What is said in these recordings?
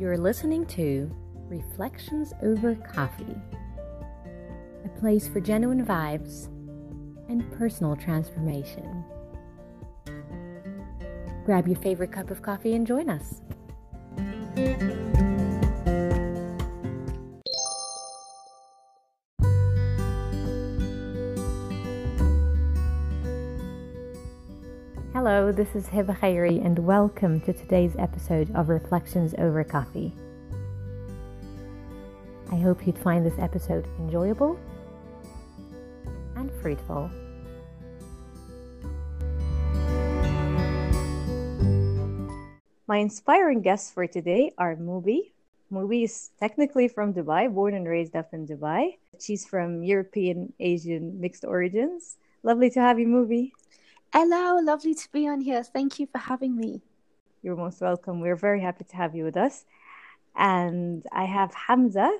You're listening to Reflections Over Coffee, a place for genuine vibes and personal transformation. Grab your favorite cup of coffee and join us. Hello, this is Hiba Khairi, and welcome to today's episode of Reflections Over Coffee. I hope you'd find this episode enjoyable and fruitful. My inspiring guests for today are Mubi. Mubi is technically from Dubai, born and raised up in Dubai. She's from European Asian mixed origins. Lovely to have you, Mubi. Hello, lovely to be on here. Thank you for having me. You're most welcome. We're very happy to have you with us. And I have Hamza.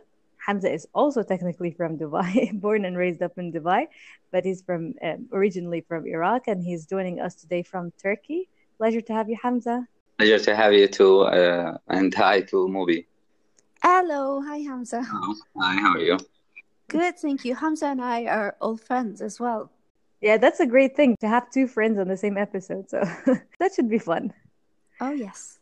Hamza is also technically from Dubai, born and raised up in Dubai, but he's from um, originally from Iraq, and he's joining us today from Turkey. Pleasure to have you, Hamza. Pleasure to have you too, uh, and hi to Mubi. Hello, hi Hamza. Hello. Hi, how are you? Good, thank you. Hamza and I are old friends as well. Yeah, that's a great thing to have two friends on the same episode. So that should be fun. Oh, yes.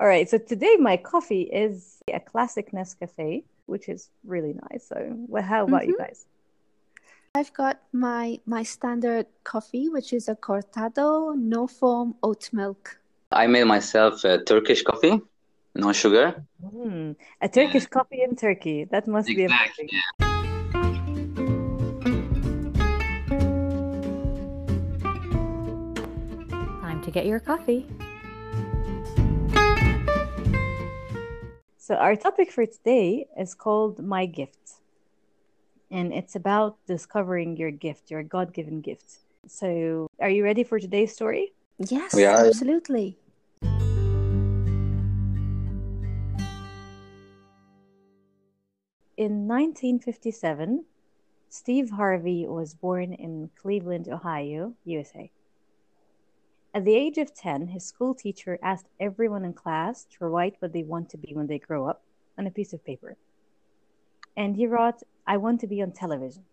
All right. So today my coffee is a classic Nescafe, which is really nice. So, well, how about you Mhm. guys? I've got my my standard coffee, which is a cortado, no foam oat milk. I made myself a Turkish coffee, no sugar. Hmm, a Turkish coffee in Turkey. That must be Exactly. amazing. Yeah. To get your coffee. So, our topic for today is called My Gift. And it's about discovering your gift, your God given gift. So, are you ready for today's story? Yes, We are- absolutely. In 1957, Steve Harvey was born in Cleveland, Ohio, USA. At the age of 10, his school teacher asked everyone in class to write what they want to be when they grow up on a piece of paper. And he wrote, I want to be on television.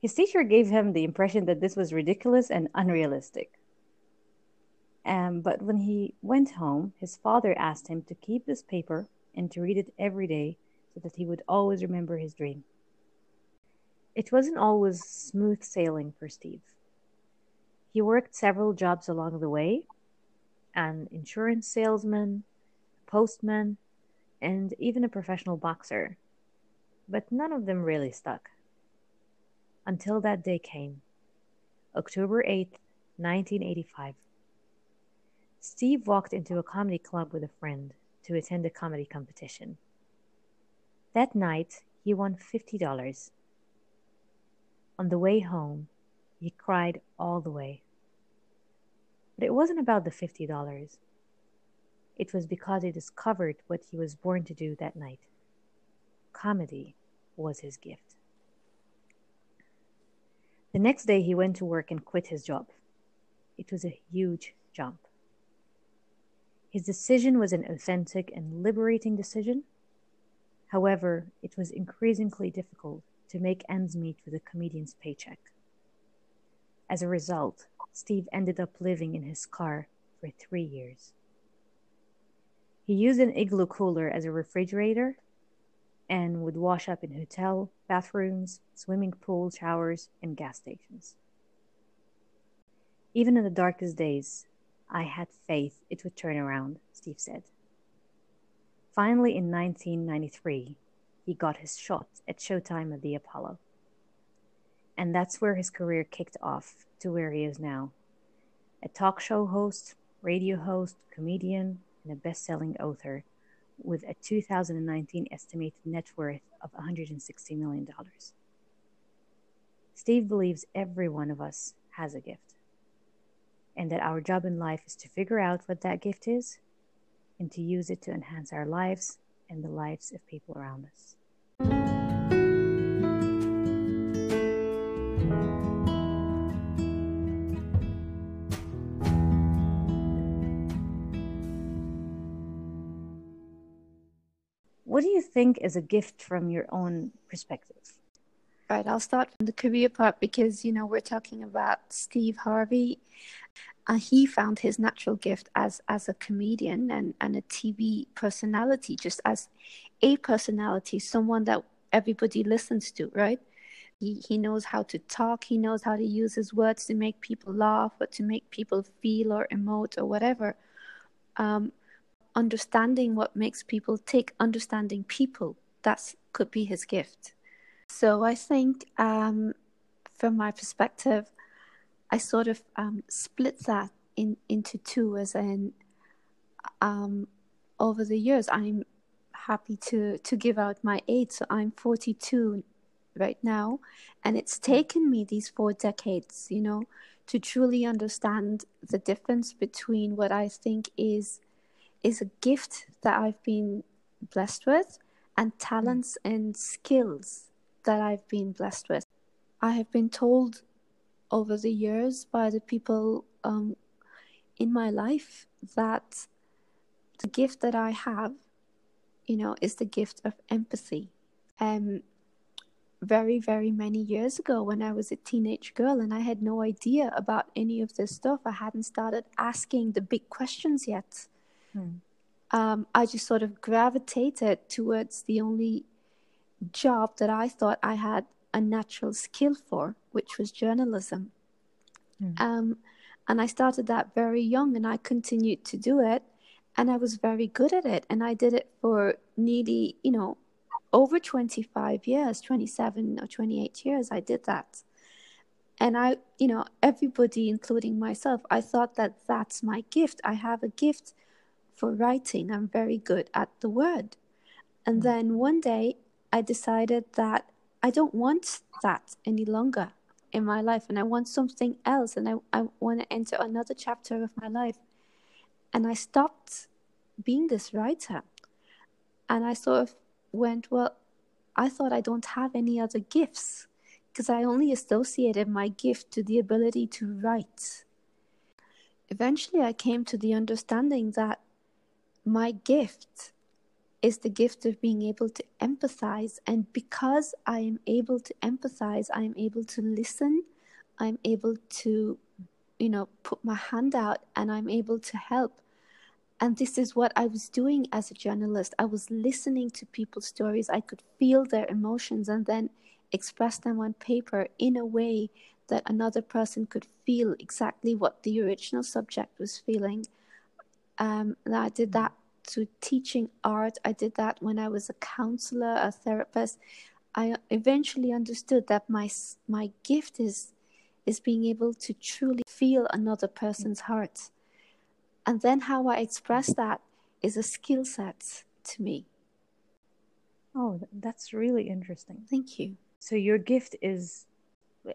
His teacher gave him the impression that this was ridiculous and unrealistic. Um, but when he went home, his father asked him to keep this paper and to read it every day so that he would always remember his dream. It wasn't always smooth sailing for Steve. He worked several jobs along the way an insurance salesman, postman, and even a professional boxer. But none of them really stuck. Until that day came October 8th, 1985. Steve walked into a comedy club with a friend to attend a comedy competition. That night, he won $50. On the way home, he cried all the way. But it wasn't about the $50. It was because he discovered what he was born to do that night. Comedy was his gift. The next day, he went to work and quit his job. It was a huge jump. His decision was an authentic and liberating decision. However, it was increasingly difficult to make ends meet with a comedian's paycheck. As a result, Steve ended up living in his car for three years. He used an igloo cooler as a refrigerator and would wash up in hotel bathrooms, swimming pool showers, and gas stations. Even in the darkest days, I had faith it would turn around, Steve said. Finally, in 1993, he got his shot at Showtime at the Apollo. And that's where his career kicked off to where he is now a talk show host, radio host, comedian, and a best selling author with a 2019 estimated net worth of $160 million. Steve believes every one of us has a gift, and that our job in life is to figure out what that gift is and to use it to enhance our lives and the lives of people around us. Do you think is a gift from your own perspective? Right, I'll start from the career part because you know we're talking about Steve Harvey. and he found his natural gift as as a comedian and, and a TV personality, just as a personality, someone that everybody listens to, right? He, he knows how to talk, he knows how to use his words to make people laugh or to make people feel or emote or whatever. Um, understanding what makes people tick, understanding people, that could be his gift. So I think, um, from my perspective, I sort of um, split that in into two, as in, um, over the years, I'm happy to to give out my age. So I'm 42 right now, and it's taken me these four decades, you know, to truly understand the difference between what I think is is a gift that I've been blessed with and talents and skills that I've been blessed with. I have been told over the years by the people um, in my life that the gift that I have, you know, is the gift of empathy. Um, very, very many years ago when I was a teenage girl and I had no idea about any of this stuff, I hadn't started asking the big questions yet. Hmm. Um, I just sort of gravitated towards the only job that I thought I had a natural skill for, which was journalism. Mm. Um, and I started that very young and I continued to do it. And I was very good at it. And I did it for nearly, you know, over 25 years, 27 or 28 years, I did that. And I, you know, everybody, including myself, I thought that that's my gift. I have a gift for writing. I'm very good at the word. And mm. then one day I decided that I don't want that any longer in my life and I want something else and I, I want to enter another chapter of my life. And I stopped being this writer. And I sort of went, well, I thought I don't have any other gifts because I only associated my gift to the ability to write. Eventually, I came to the understanding that my gift is the gift of being able to empathize. And because I am able to empathize, I am able to listen, I'm able to, you know, put my hand out and I'm able to help. And this is what I was doing as a journalist. I was listening to people's stories. I could feel their emotions and then express them on paper in a way that another person could feel exactly what the original subject was feeling. Um, I did that to teaching art. I did that when I was a counselor, a therapist. I eventually understood that my my gift is is being able to truly feel another person's heart. And then how I express that is a skill set to me. Oh, that's really interesting. Thank you. So your gift is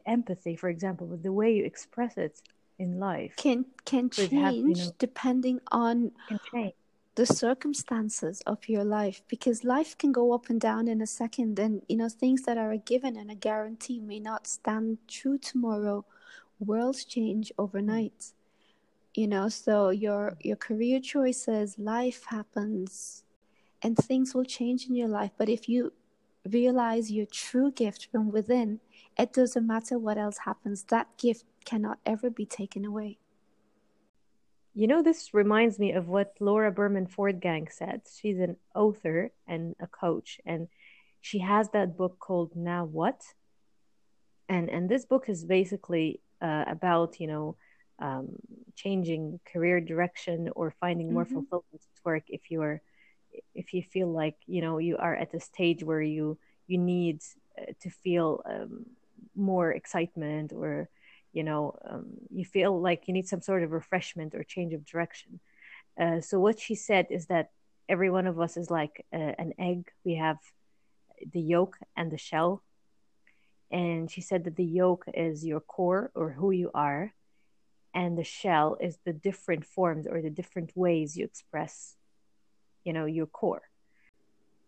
empathy, for example, with the way you express it in life can can change have, you know, depending on the circumstances of your life because life can go up and down in a second and you know things that are a given and a guarantee may not stand true tomorrow. Worlds change overnight you know so your your career choices life happens and things will change in your life. But if you realize your true gift from within it doesn't matter what else happens that gift cannot ever be taken away you know, this reminds me of what Laura Berman Fortgang said. She's an author and a coach, and she has that book called Now What? And and this book is basically uh, about you know um, changing career direction or finding more mm-hmm. fulfillment at work if you're if you feel like you know you are at a stage where you you need uh, to feel um, more excitement or you know um, you feel like you need some sort of refreshment or change of direction. Uh, so what she said is that every one of us is like uh, an egg. We have the yolk and the shell. And she said that the yolk is your core or who you are and the shell is the different forms or the different ways you express you know your core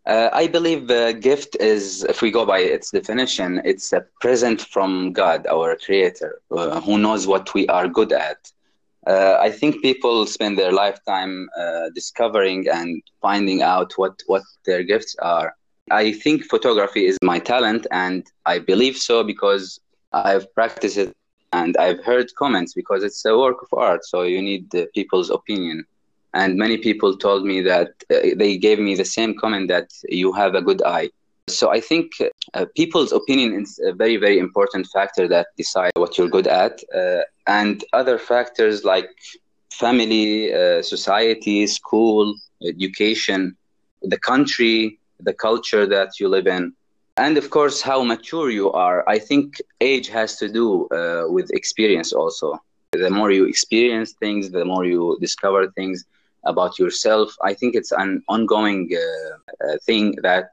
uh, I believe the gift is, if we go by its definition, it's a present from God, our Creator, uh, who knows what we are good at. Uh, I think people spend their lifetime uh, discovering and finding out what, what their gifts are. I think photography is my talent, and I believe so because I've practiced it and I've heard comments because it's a work of art. So you need the people's opinion. And many people told me that uh, they gave me the same comment that you have a good eye. So I think uh, people's opinion is a very, very important factor that decide what you're good at. Uh, and other factors like family, uh, society, school, education, the country, the culture that you live in, and of course how mature you are. I think age has to do uh, with experience also. The more you experience things, the more you discover things about yourself. I think it's an ongoing uh, uh thing that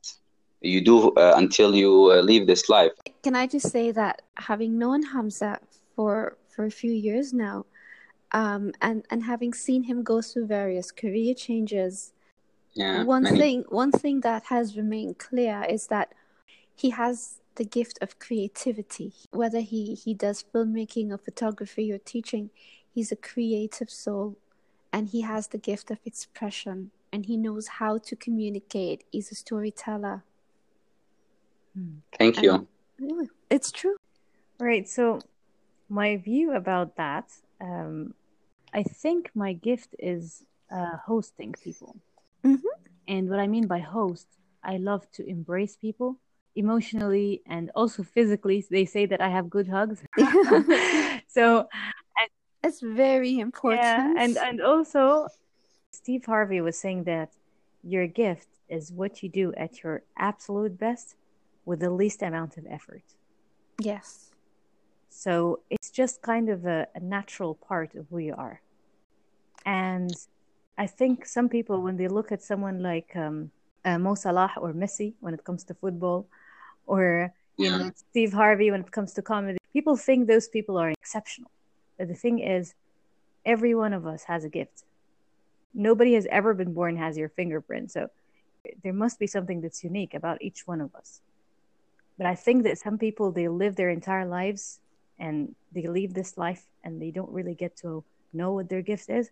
you do uh, until you uh, leave this life. Can I just say that having known Hamza for for a few years now, um, and and having seen him go through various career changes, yeah, one many. thing one thing that has remained clear is that he has the gift of creativity. Whether he he does filmmaking or photography or teaching, he's a creative soul, and he has the gift of expression, and he knows how to communicate. He's a storyteller Thank you. And, it's true. Right. So, my view about that, um, I think my gift is uh, hosting people. Mm-hmm. And what I mean by host, I love to embrace people emotionally and also physically. They say that I have good hugs. so, and, it's very important. Yeah, and and also, Steve Harvey was saying that your gift is what you do at your absolute best with the least amount of effort. Yes. So it's just kind of a, a natural part of who you are. And I think some people, when they look at someone like um, uh, Mo Salah or Messi when it comes to football, or yeah. you know, Steve Harvey when it comes to comedy, people think those people are exceptional. But the thing is, every one of us has a gift. Nobody has ever been born has your fingerprint. So there must be something that's unique about each one of us. But I think that some people they live their entire lives and they leave this life and they don't really get to know what their gift is.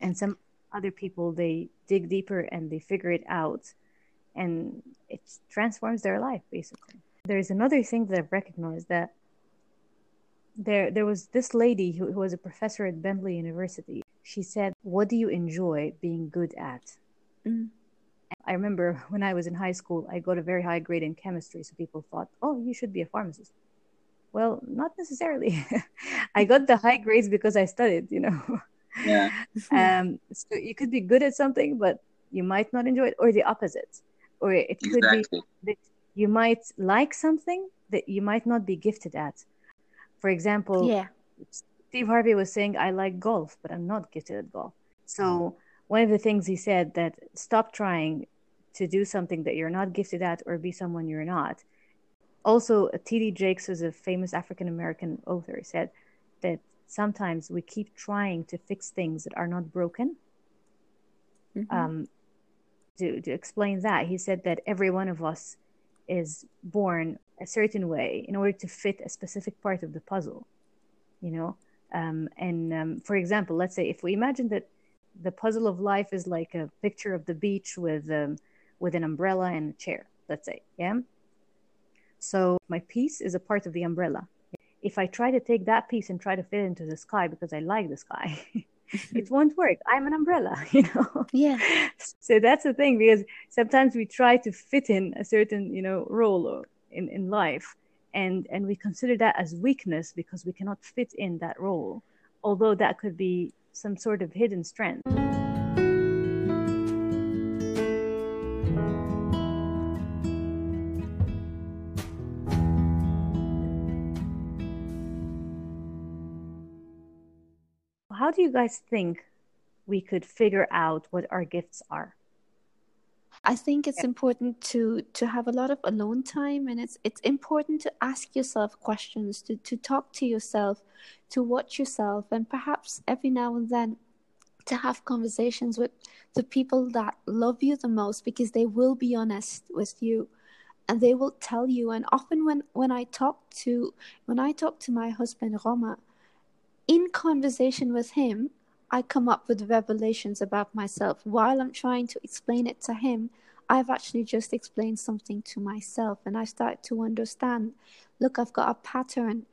And some other people they dig deeper and they figure it out and it transforms their life basically. There's another thing that I've recognized that there there was this lady who, who was a professor at Bentley University. She said, "What do you enjoy being good at?" Mm. I remember when I was in high school, I got a very high grade in chemistry, so people thought, "Oh, you should be a pharmacist." Well, not necessarily. I got the high grades because I studied, you know. Yeah. um, so you could be good at something, but you might not enjoy it, or the opposite, or it could exactly. be that you might like something that you might not be gifted at. For example, yeah. Steve Harvey was saying, "I like golf, but I'm not gifted at golf." So one of the things he said that stop trying to do something that you're not gifted at or be someone you're not. Also, T.D. Jakes is a famous African American author, said that sometimes we keep trying to fix things that are not broken. Mm-hmm. Um, to, to explain that, he said that every one of us is born a certain way in order to fit a specific part of the puzzle, you know. Um, and um, for example, let's say if we imagine that the puzzle of life is like a picture of the beach with um, with an umbrella and a chair let's say yeah? So my piece is a part of the umbrella. If i try to take that piece and try to fit it into the sky because i like the sky it won't work. I'm an umbrella you know? Yeah. So that's the thing because sometimes we try to fit in a certain you know role in, in life and and we consider that as weakness because we cannot fit in that role although that could be some sort of hidden strength. How do you guys think we could figure out what our gifts are? I think it's important to to have a lot of alone time and it's it's important to ask yourself questions, to, to talk to yourself, to watch yourself and perhaps every now and then to have conversations with the people that love you the most because they will be honest with you and they will tell you. And often when when I talk to when I talk to my husband Roma in conversation with him, I come up with revelations about myself. While I'm trying to explain it to him, I've actually just explained something to myself and I start to understand look, I've got a pattern.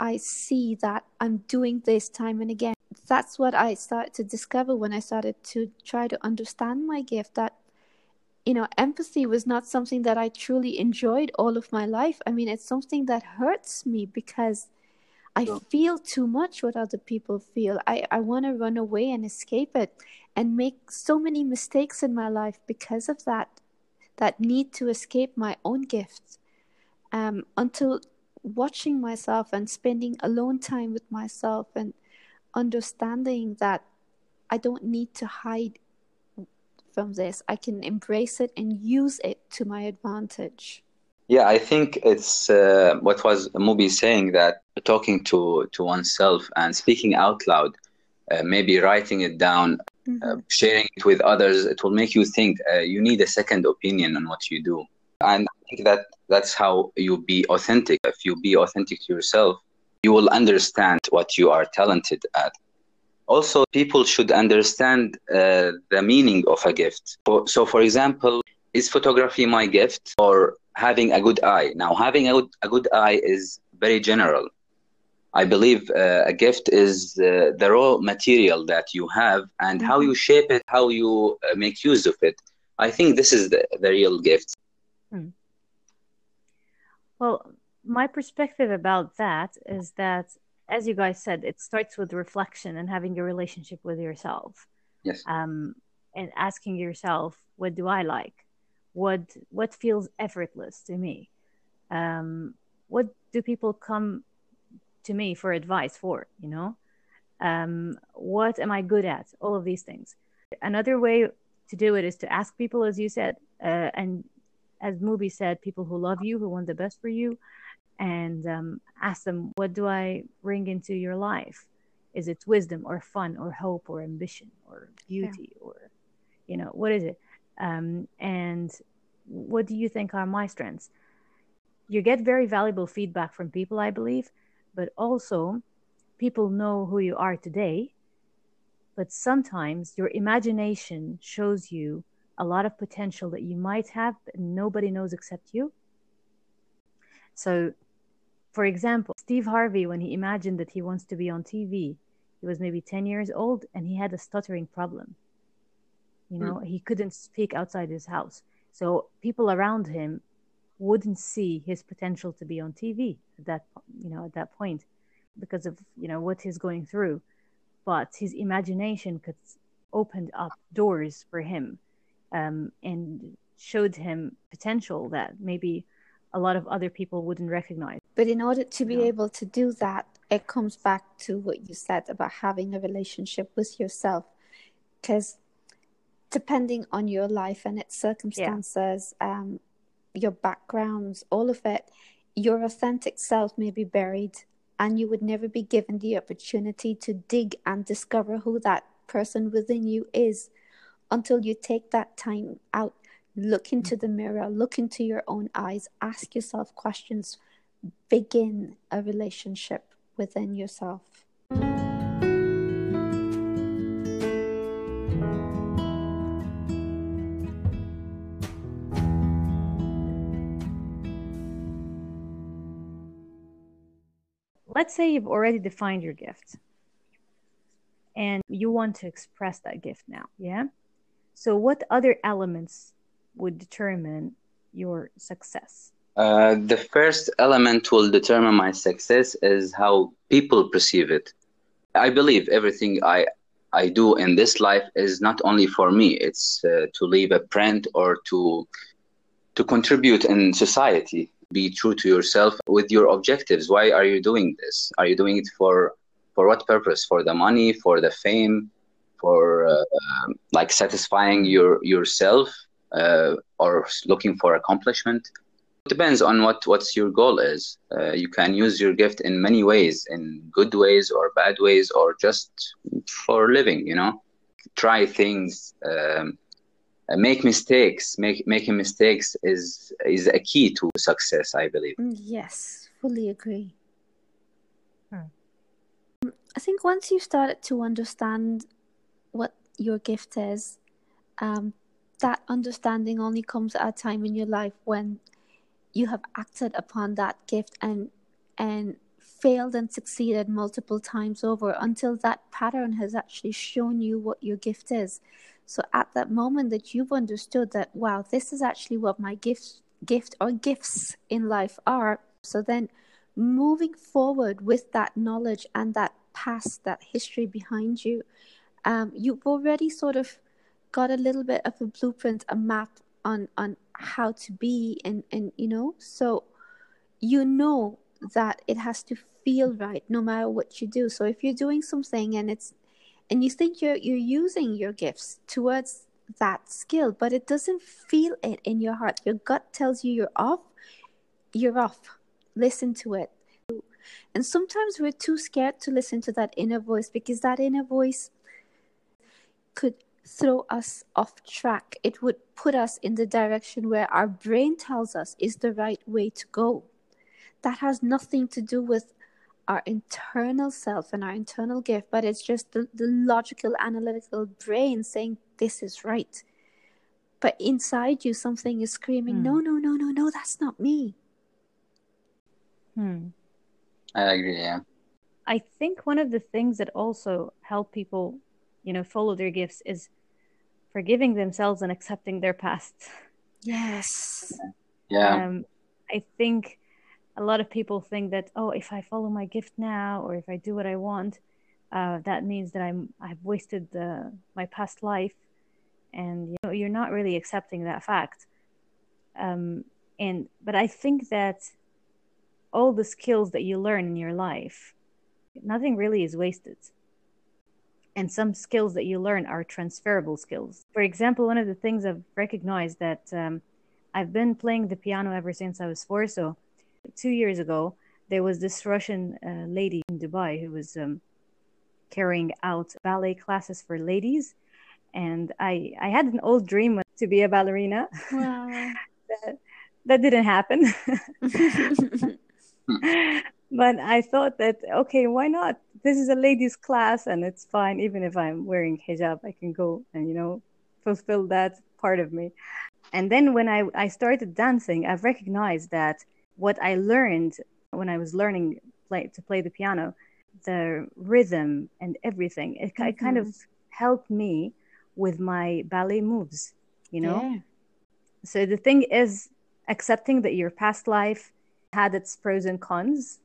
I see that I'm doing this time and again. That's what I started to discover when I started to try to understand my gift that you know, empathy was not something that I truly enjoyed all of my life. I mean, it's something that hurts me because I feel too much what other people feel. I, I want to run away and escape it and make so many mistakes in my life because of that, that need to escape my own gifts. Um, until watching myself and spending alone time with myself and understanding that I don't need to hide from this. I can embrace it and use it to my advantage. Yeah, I think it's uh, what was Mubi saying that talking to, to oneself and speaking out loud, uh, maybe writing it down, uh, mm-hmm. uh, sharing it with others, it will make you think uh, you need a second opinion on what you do. And I think that that's how you be authentic. If you be authentic to yourself, you will understand what you are talented at. Also, people should understand uh, the meaning of a gift. So, for example, is photography my gift or having a good eye? Now, having a good, a good eye is very general. I believe uh, a gift is uh, the raw material that you have and how you shape it, how you uh, make use of it. I think this is the, the real gift. Hmm. Well, my perspective about that is that, as you guys said, it starts with reflection and having a relationship with yourself. Yes. Um, and asking yourself, what do I like? What what feels effortless to me? Um, what do people come to me for advice for? You know, um, what am I good at? All of these things. Another way to do it is to ask people, as you said, uh, and as Mubi said, people who love you, who want the best for you, and um, ask them, what do I bring into your life? Is it wisdom or fun or hope or ambition or beauty yeah. or, you know, what is it? Um, and what do you think are my strengths? You get very valuable feedback from people, I believe, but also people know who you are today. But sometimes your imagination shows you a lot of potential that you might have, but nobody knows except you. So, for example, Steve Harvey, when he imagined that he wants to be on TV, he was maybe 10 years old and he had a stuttering problem. You know, mm. he couldn't speak outside his house. So, people around him wouldn't see his potential to be on TV at that, you know, at that point because of, you know, what he's going through. But his imagination could opened up doors for him um, and showed him potential that maybe a lot of other people wouldn't recognize. But in order to be able to do that, it comes back to what you said about having a relationship with yourself. Because depending on your life and its circumstances, yeah. um, your backgrounds, all of it, your authentic self may be buried and you would never be given the opportunity to dig and discover who that person within you is until you take that time out, look into the mirror, look into your own eyes, ask yourself questions, begin a relationship within yourself. Let's say you've already defined your gift and you want to express that gift now, yeah? So, what other elements would determine your success? Uh, the first element will determine my success is how people perceive it. I believe everything I I do in this life is not only for me; it's uh, to leave a print or to to contribute in society. Be true to yourself with your objectives. Why are you doing this? Are you doing it for for what purpose? For the money? For the fame? for uh, um, like satisfying your yourself uh, or looking for accomplishment it depends on what what's your goal is uh, you can use your gift in many ways in good ways or bad ways or just for living you know try things um, make mistakes make making mistakes is is a key to success i believe. Mm, yes fully agree. I think once you started to understand what your gift is, um, that understanding only comes at a time in your life when you have acted upon that gift and and failed and succeeded multiple times over until that pattern has actually shown you what your gift is. So at that moment that you've understood that wow, this is actually what my gift gift or gifts in life are. So then moving forward with that knowledge and that past, that history behind you, um, you've already sort of got a little bit of a blueprint, a map on on how to be and and you know so you know that it has to feel right no matter what you do so if you're doing something and it's and you think you're you're using your gifts towards that skill but it doesn't feel it in your heart your gut tells you you're off you're off listen to it and sometimes we're too scared to listen to that inner voice because that inner voice could throw us off track. It would put us in the direction where our brain tells us is the right way to go. That has nothing to do with our internal self and our internal gift, but it's just the, the logical, analytical brain saying this is right. But inside you, something is screaming, hmm. no, no, no, no, no, that's not me. Hmm. I agree, yeah. I think one of the things that also help people, you know, follow their gifts is forgiving themselves and accepting their past. Yes. Yeah. Um, I think a lot of people think that oh, if I follow my gift now or if I do what I want, uh, that means that I'm I've wasted the, my past life, and you know you're not really accepting that fact. Um, and but I think that all the skills that you learn in your life, nothing really is wasted and some skills that you learn are transferable skills. For example, one of the things I've recognized that um, I've been playing the piano ever since I was four. So, two years ago, there was this Russian uh, lady in Dubai who was um, carrying out ballet classes for ladies, and I I had an old dream to be a ballerina. Wow. that, that didn't happen. but I thought that okay, why not? This is a ladies' class, and it's fine. Even if I'm wearing hijab, I can go and you know fulfill that part of me. And then when I I started dancing, I've recognized that what I learned when I was learning play to play the piano, the rhythm and everything, it, mm-hmm. it kind of helped me with my ballet moves. You know. Yeah. So the thing is accepting that your past life had its pros and cons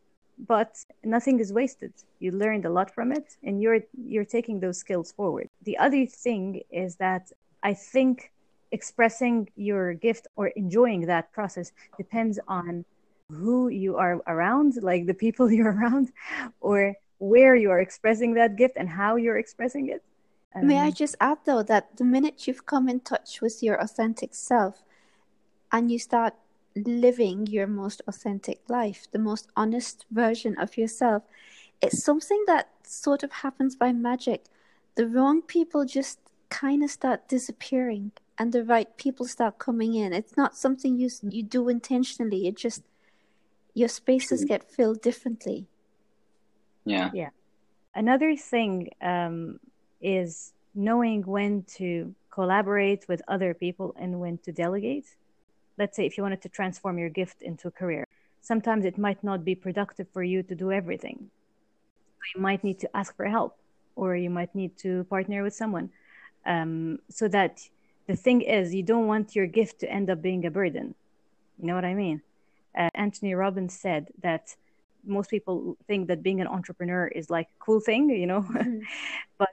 but nothing is wasted you learned a lot from it and you're you're taking those skills forward the other thing is that i think expressing your gift or enjoying that process depends on who you are around like the people you're around or where you are expressing that gift and how you're expressing it um, may i just add though that the minute you've come in touch with your authentic self and you start living your most authentic life, the most honest version of yourself. It's something that sort of happens by magic. The wrong people just kind of start disappearing and the right people start coming in. It's not something you you do intentionally. It just your spaces get filled differently. Yeah. Yeah. Another thing um, is knowing when to collaborate with other people and when to delegate let's say if you wanted to transform your gift into a career sometimes it might not be productive for you to do everything you might need to ask for help or you might need to partner with someone um, so that the thing is you don't want your gift to end up being a burden you know what i mean uh, anthony robbins said that most people think that being an entrepreneur is like a cool thing you know mm-hmm. but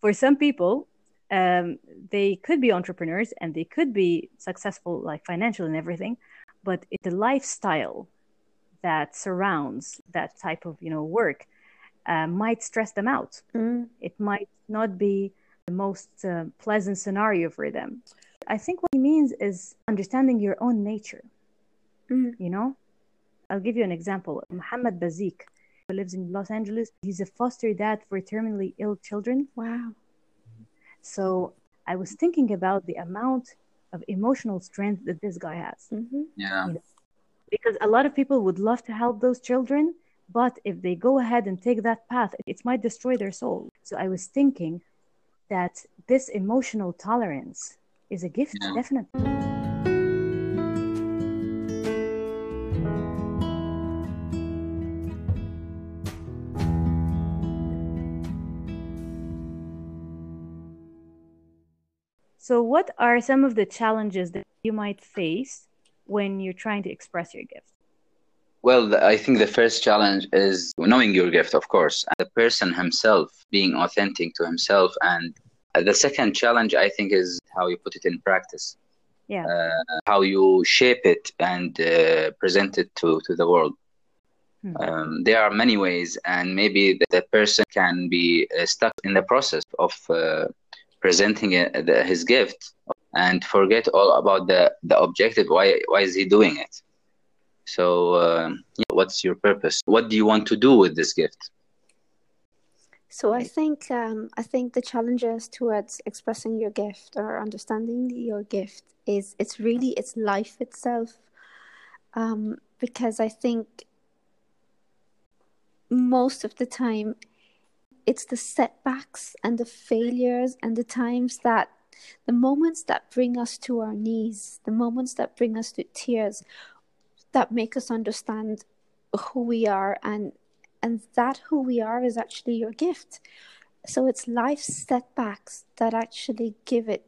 for some people um, they could be entrepreneurs and they could be successful like financial and everything but the lifestyle that surrounds that type of you know work uh, might stress them out mm. it might not be the most uh, pleasant scenario for them i think what he means is understanding your own nature mm. you know i'll give you an example Mohamed Bzeek who lives in los angeles he's a foster dad for terminally ill children wow so I was thinking about the amount of emotional strength that this guy has. Mm-hmm. Yeah. You know? Because a lot of people would love to help those children, But if they go ahead and take that path, it might destroy their soul. So I was thinking that this emotional tolerance is a gift, Yeah. definitely. So, what are some of the challenges that you might face when you're trying to express your gift? Well, I think the first challenge is knowing your gift, of course, and the person himself being authentic to himself. And uh, the second challenge, I think, is how you put it in practice, Yeah. uh, how you shape it and uh, present it to, to the world. Hmm. Um, there are many ways, and maybe the, the person can be uh, stuck in the process of uh, presenting it, the, his gift and forget all about the, the objective. Why, why is he doing it? So, um, yeah, what's your purpose? What do you want to do with this gift? So I think um, I think the challenges towards expressing your gift or understanding your gift is it's really it's life itself, um, because I think most of the time it's the setbacks and the failures and the times that the moments that bring us to our knees, the moments that bring us to tears, that make us understand who we are and and that who we are is actually your gift. So it's life setbacks that actually give it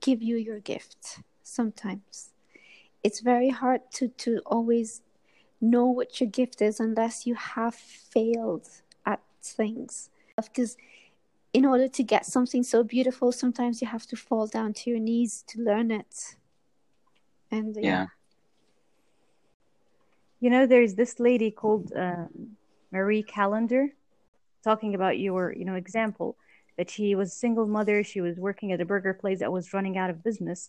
give you your gift sometimes. It's very hard to to always know what your gift is unless you have failed at things because in order to get something so beautiful sometimes you have to fall down to your knees to learn it and Yeah. You know, there's this lady called uh, Marie Callender talking about your, you know, example that she was a single mother. She was working at a burger place that was running out of business,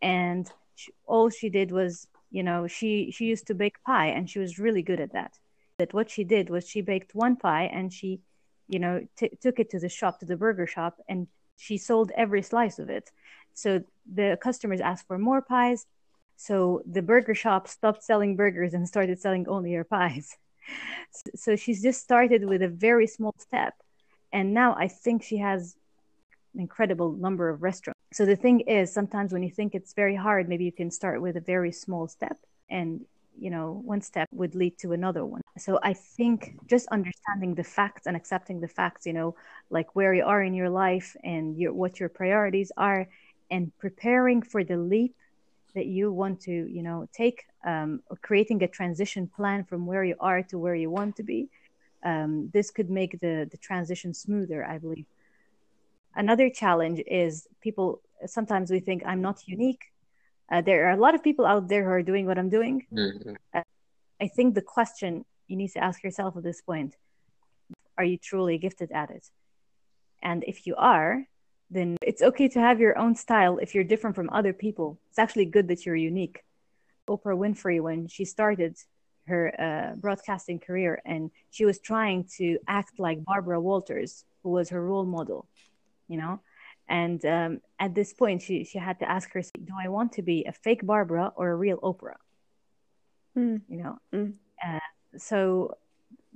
and she, all she did was, you know, she she used to bake pie, and she was really good at that. That what she did was she baked one pie, and she, you know, t- took it to the shop, to the burger shop, and she sold every slice of it. So the customers asked for more pies. So the burger shop stopped selling burgers and started selling only her pies. So she's just started with a very small step. And now I think she has an incredible number of restaurants. So the thing is, sometimes when you think it's very hard, maybe you can start with a very small step. And, you know, one step would lead to another one. So I think just understanding the facts and accepting the facts, you know, like where you are in your life and your, what your priorities are, and preparing for the leap that you want to you know take um, or creating a transition plan from where you are to where you want to be um, this could make the the transition smoother i believe another challenge is people sometimes we think i'm not unique uh, there are a lot of people out there who are doing what i'm doing Mhm. i think the question you need to ask yourself at this point are you truly gifted at it and if you are then it's okay to have your own style if you're different from other people. It's actually good that you're unique. Oprah Winfrey, when she started her uh, broadcasting career, and she was trying to act like Barbara Walters, who was her role model, you know. And um, at this point, she she had to ask herself, "Do I want to be a fake Barbara or a real Oprah?" Mm. You know. Mm. Uh, so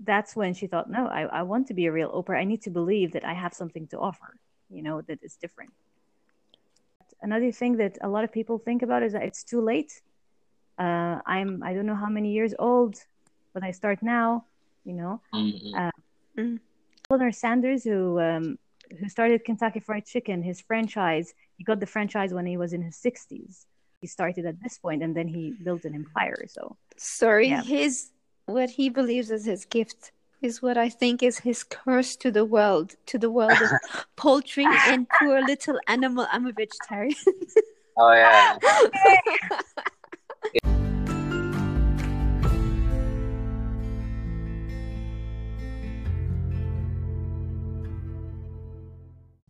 that's when she thought, "No, I, I want to be a real Oprah. I need to believe that I have something to offer." you know that is different another thing that a lot of people think about is that it's too late uh, i'm i don't know how many years old but i start now you know Mhm. Mm. Colonel Sanders, who um, who started Kentucky Fried Chicken, his franchise, he got the franchise when he was in his 60s. He started at this point, and then he built an empire. So Sorry, Yeah. his what he believes is his gift is what I think is his curse to the world, to the world of poultry and poor little animal. I'm a vegetarian. Oh yeah.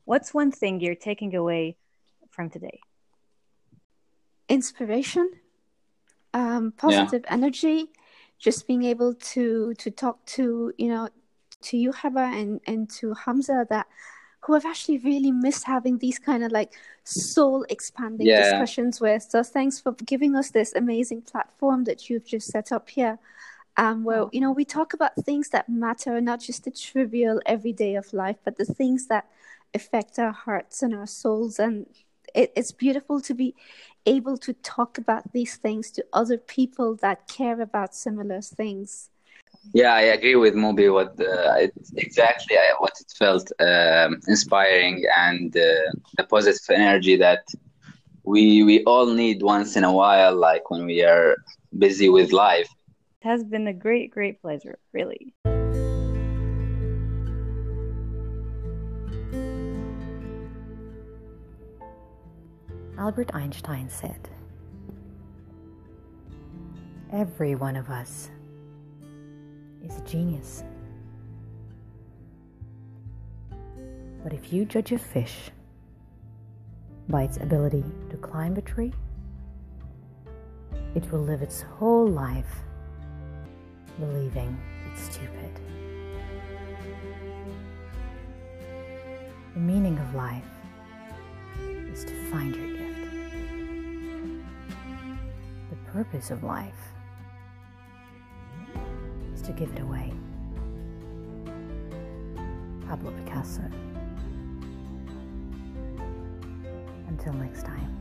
what's one thing you're taking away from today? Inspiration, um, positive energy, just being able to to talk to you know to you Haba and and to Hamza that who have actually really missed having these kind of like soul expanding Yeah. discussions with. So thanks for giving us this amazing platform that you've just set up here. um, where you know we talk about things that matter, not just the trivial everyday of life, but the things that affect our hearts and our souls. And it, it's beautiful to be able to talk about these things to other people that care about similar things. Yeah, I agree with Mubi. What uh, exactly I, what it felt um, inspiring and uh, the positive energy that we we all need once in a while, like when we are busy with life. It has been a great, great pleasure, really. Albert Einstein said, Every one of us is a genius. But if you judge a fish by its ability to climb a tree, it will live its whole life believing it's stupid. The meaning of life is to find your purpose of life is to give it away. Pablo Picasso. Until next time.